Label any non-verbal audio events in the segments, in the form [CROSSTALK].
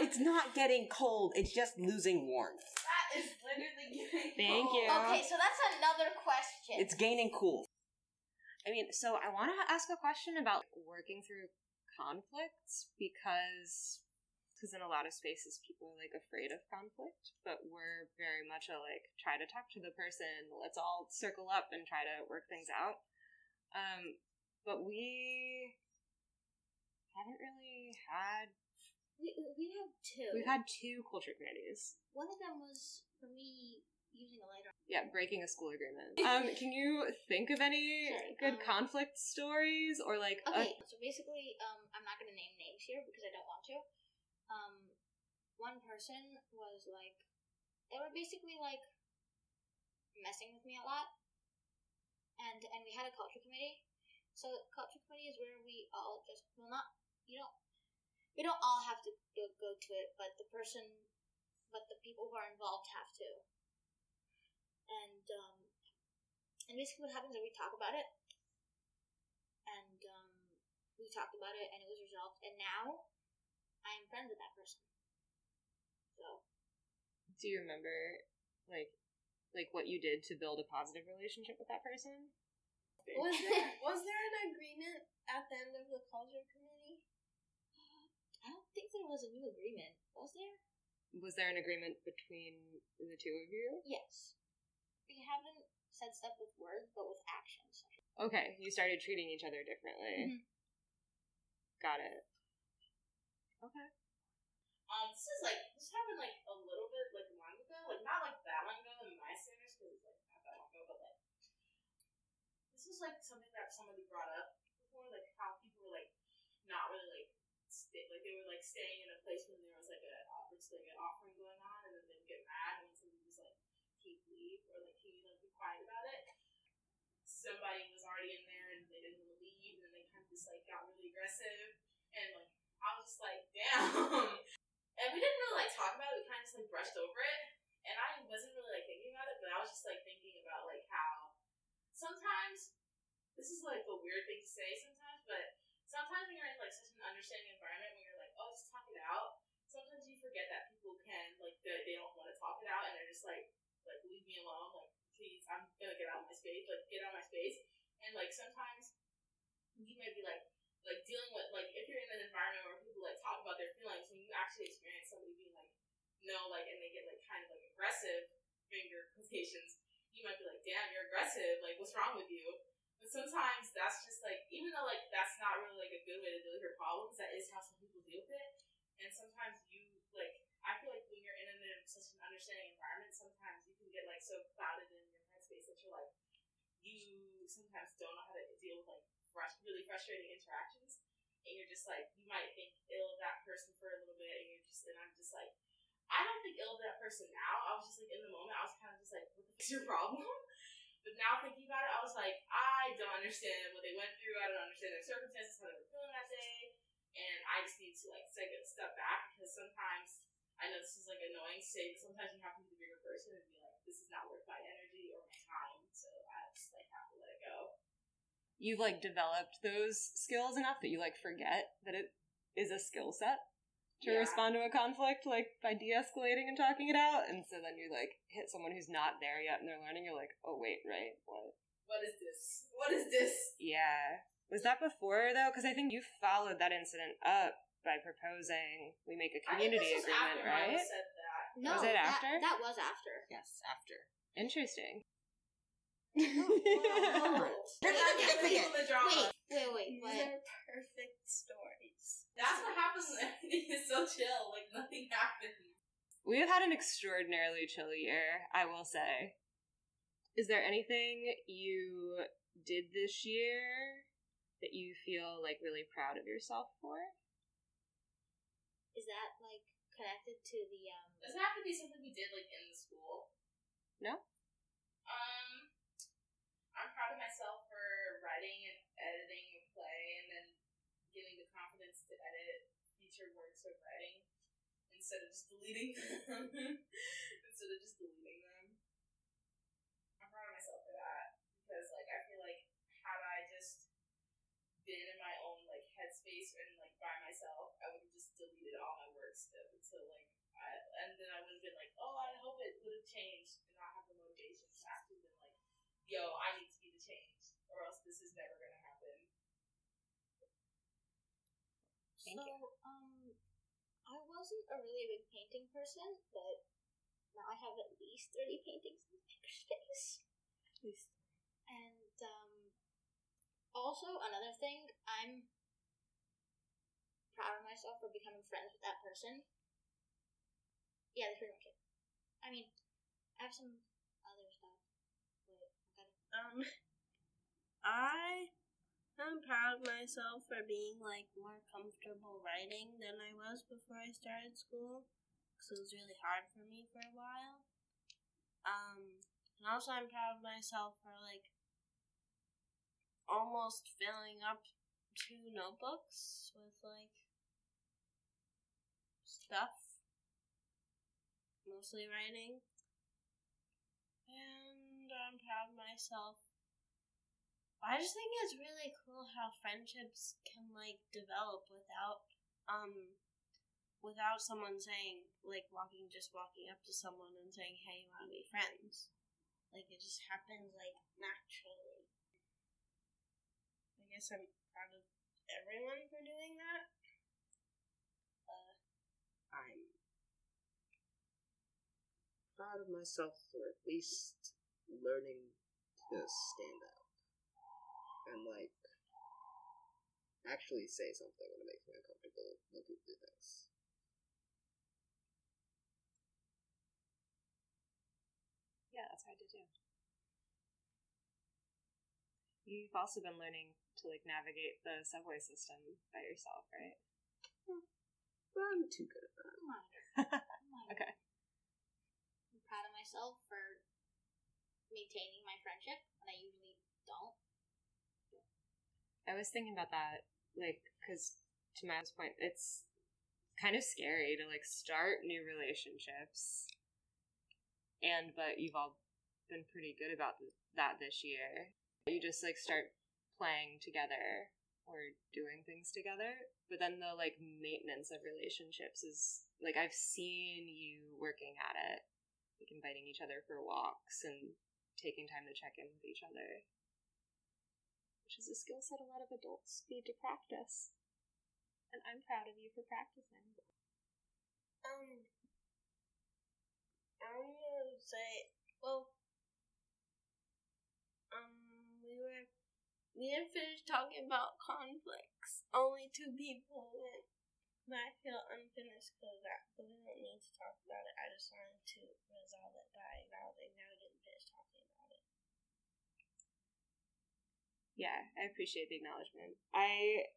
It's not getting cold. It's just losing warmth. that is literally getting cold. Thank cold. you. Okay, so that's another question. It's gaining cool. I mean, so I want to ask a question about working through conflicts because because in a lot of spaces people are like afraid of conflict, but we're very much a like try to talk to the person, let's all circle up and try to work things out. Um, but we haven't really had we, we have two. we've had two culture committees. One of them was for me using a lighter. Yeah, breaking a school agreement. [LAUGHS] Um, can you think of any Sorry, good um, conflict stories or like a- Okay, so basically, um, I'm not gonna name names here because I don't want to. Um, one person was like, they were basically like messing with me a lot, and and we had a culture committee. So culture committee is where we all just well not you don't we don't all have to go, go to it, but the person, but the people who are involved have to. And um, and basically what happens is we talk about it, and um, we talked about it, and it was resolved. And now I am friends with that person. So do you remember like like what you did to build a positive relationship with that person? Was [LAUGHS] there was there an agreement at the end of the culture committee? I think there was a new agreement. Was there? Was there an agreement between the two of you? Yes. We haven't said stuff with words, but with actions. Okay, you started treating each other differently. Got it. Okay. Um, this is like this happened like a little bit like long ago, like not like that long ago in my standards because it's like not that long ago, but like this was like something that somebody brought up before, like how people were like not really like stay, like they were like staying in a place when there was like a office like an offering going on, and then they'd get mad when somebody was like, "Can you leave?" or like, "Can you like be quiet about it?" Somebody was already in there and they didn't want to leave, and then they kind of just like got really aggressive, and like I was just like, "Damn." [LAUGHS] And we didn't really like talk about it. We kind of just like brushed over it. And I wasn't really like thinking about it, but I was just like thinking about like how sometimes this is like a weird thing to say sometimes, but sometimes when you're in like such an understanding environment when you're like, oh, just talk it out. Sometimes you forget that people can like they, they don't want to talk it out and they're just like like leave me alone, like please, I'm gonna get out of my space, like get out of my space. And like sometimes you might be like like dealing with like if you're in an environment where people like talk about their feelings when you actually experience somebody being like no like and they get like kind of like aggressive finger quotations you might be like damn you're aggressive like what's wrong with you but sometimes that's just like even though like that's not really like a good way to deal with your problems that is how some people deal with it and sometimes you like I feel like when you're in, an, such an understanding environment sometimes you can get like so clouded in your headspace that you're like you sometimes don't know how to deal with like really frustrating interactions, and you're just like you might think ill of that person for a little bit, and you're just and I'm just like I don't think ill of that person now. I was just like in the moment, I was kind of just like, what the fuck's your problem? [LAUGHS] But now thinking about it, I was like, I don't understand what they went through. I don't understand their circumstances, how they were feeling that day, and I just need to like take a step back because sometimes I know this is like annoying to say, but sometimes you have to be the bigger person and be like, this is not worth my energy or my time, so I just like have to let it go. You've like developed those skills enough that you like forget that it is a skill set to Yeah. respond to a conflict like by de-escalating and talking it out and so then you like hit someone who's not there yet and they're learning you're like oh wait right what What is this? What is this? yeah was that before though because i think you followed that incident up by proposing we make a I think community this was agreement after Mama right said that. no, Was it that- after? That, was after. Yes, after. interesting Whoa. They're not Give fixing the drama. Wait, wait, wait. These are perfect stories. That's what happens when [LAUGHS] everything is so chill. Like nothing happens. We have had an extraordinarily chill year, I will say. Is there anything you did this year that you feel like really proud of yourself for? Is that like connected to the um? Does it have to be something we did like in the school? No? Um, I'm proud of myself for writing and editing a play, and then getting the confidence to edit future works of writing instead of just deleting them. [LAUGHS] instead of just deleting them. like by myself, I would have just deleted all my work stuff until like I, and then I would have been like, oh, I hope it would have changed, and not have the motivation to actually been like, yo, I need to be the change, or else this is never gonna happen. Thank so, you. um, I wasn't a really big painting person, but now I have at least 30 paintings in my [LAUGHS] At least. And um, also, another thing, I'm proud of myself for becoming friends with that person. Yeah, that's pretty much it. I mean, I have some other stuff, but [LAUGHS] Um, I am proud of myself for being like more comfortable writing than I was before I started school, because it was really hard for me for a while. Um, and also I'm proud of myself for like almost filling up two notebooks with like stuff, mostly writing. And I'm proud of myself I just think it's really cool how friendships can like develop without um without someone saying like walking just walking up to someone and saying, Hey, you wanna be friends? Like it just happens like naturally. I guess I'm proud of everyone for doing that. I'm proud of myself for at least learning to stand up and like actually say something when it makes me uncomfortable when people do things. Yeah, that's hard to do. You've also been learning to like navigate the subway system by yourself, right? Hmm. But I'm too good at that. Come on. Come on. [LAUGHS] Okay. I'm proud of myself for maintaining my friendship, and I usually don't. I was thinking about that, like, because to Matt's point, it's kind of scary to like start new relationships, and but you've all been pretty good about th- that this year. You just like start playing together or doing things together, but then the like maintenance of relationships is like I've seen you working at it, like inviting each other for walks and taking time to check in with each other which is a skill set a lot of adults need to practice. And I'm proud of you for practicing. Um, I'm gonna say, well, we didn't finish talking about conflicts. Only two people went, but I feel unfinished because but we don't need to talk about it. I just wanted to resolve it by acknowledging that we didn't finish talking about it. Yeah, I appreciate the acknowledgement. I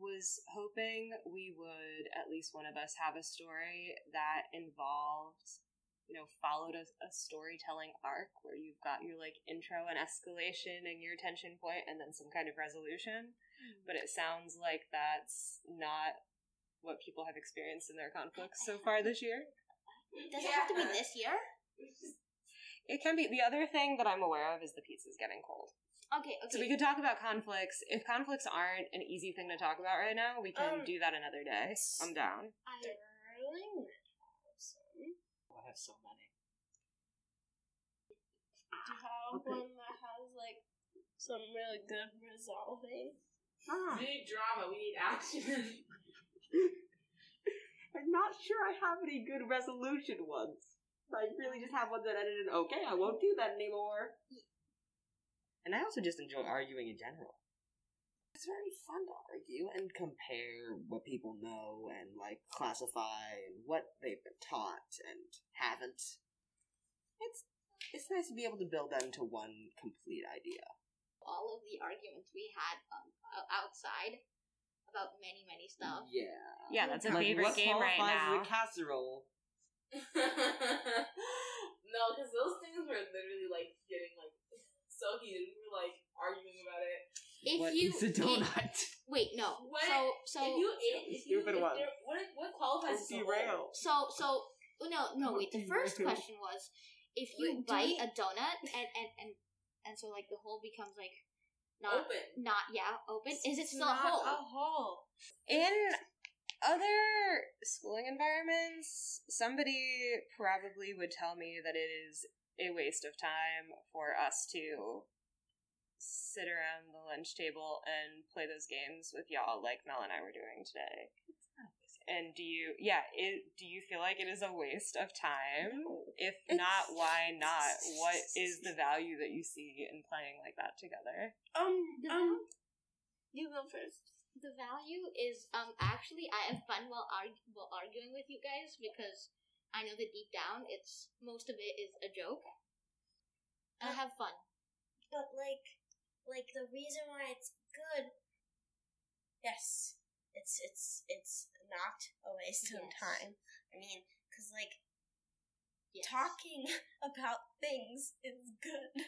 was hoping we would, at least one of us, have a story that involved, you know, followed a, a storytelling arc where you've got your like intro and escalation and your tension point and then some kind of resolution. But it sounds like that's not what people have experienced in their conflicts so [LAUGHS] far this year. Does it have to be this year? It can be. The other thing that I'm aware of is the pizza's getting cold. Okay, okay. So we could talk about conflicts. If conflicts aren't an easy thing to talk about right now, we can Um, do that another day. I'm down. I, Darling, awesome. I have so many. Do you have one that has like some really good resolving? Ah, We need drama. We need action. [LAUGHS] I'm not sure I have any good resolution ones. I really just have one that ended in okay, I won't do that anymore. And I also just enjoy arguing in general. It's very fun to argue and compare what people know and like classify and what they've been taught and haven't. It's it's nice to be able to build that into one complete idea. all of the arguments we had um, outside about many, many stuff. Yeah. Yeah, that's a Like, favorite game right now. qualifies as a casserole? [LAUGHS] no, because those things were literally like getting like [LAUGHS] so heated. We were like arguing about it. If what you is a ate- donut? wait, no. What? So, so, if you ate, if you, Stupid if one. what what qualifies as a whole? Derail. so, so. oh, No, no. Wait. The first question was, if you Wait, bite a donut [LAUGHS] and and and and so like the hole becomes like not Open. not yeah open. Is it still a hole? A hole. In other schooling environments, somebody probably would tell me that it is a waste of time for us to sit around the lunch table and play those games with y'all like Mel and I were doing today. And do you, yeah, it, do you feel like it is a waste of time? If not, why not? What is the value that you see in playing like that together? Um, The um, you go first. The value is um actually I have fun while argu- while arguing with you guys because I know that deep down it's most of it is a joke. I have fun. But like, like the reason why it's good. Yes, it's it's it's not a waste of time. I mean, because like Yes. talking [LAUGHS] about things is good.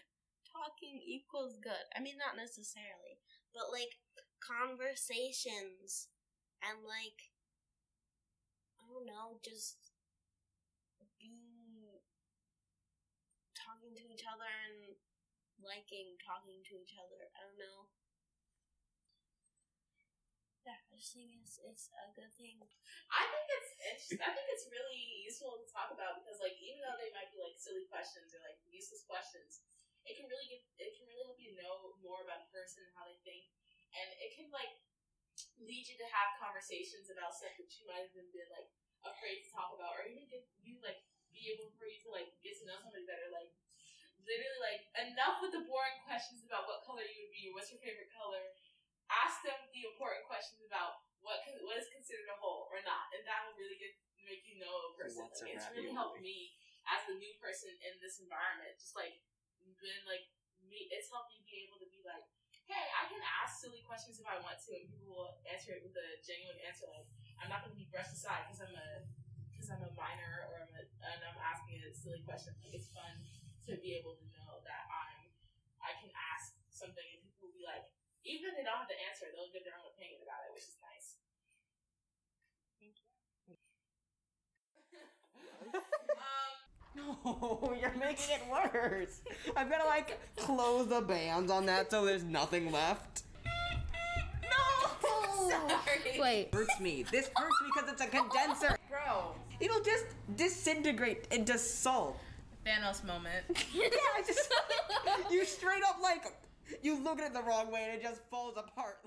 Talking equals good. I mean, not necessarily, but like conversations and like I don't know, just being talking to each other and liking talking to each other. I don't know. Yeah, I just think it's it's a good thing. I think it's interesting. I think it's really useful to talk about because, like, even though they might be like silly questions or like useless questions, it can really get it can really help you know more about a person and how they think, and it can like lead you to have conversations about stuff that you might have been, been like afraid to talk about, or even get you like be able for you to like get to know somebody better. Like, literally, like enough with the boring questions about what color you would be or what's your favorite color ask them the important questions about what con- what is considered a whole or not, and that will really get make you know a person. Like, it's really helped me as a new person in this environment. Just like been like me, it's helped me be able to be like, hey, I can ask silly questions if I want to, and people will answer it with a genuine answer. Like I'm not going to be brushed aside because I'm a because I'm a minor or I'm a, and I'm asking a silly question. Like it's fun to be able to know that I'm I can ask something and people will be like, even if they don't have the answer, they'll give their own opinion about it, which is nice. [LAUGHS] Um, no, you're making it worse. I've got to like close the bands on that so there's nothing left. No! [LAUGHS] Sorry. Wait. Hurts me. This hurts me because it's a condenser. Bro. It'll just disintegrate into salt. Thanos moment. [LAUGHS] Yeah, I just [LAUGHS] you straight up like you look at it the wrong way and it just falls apart.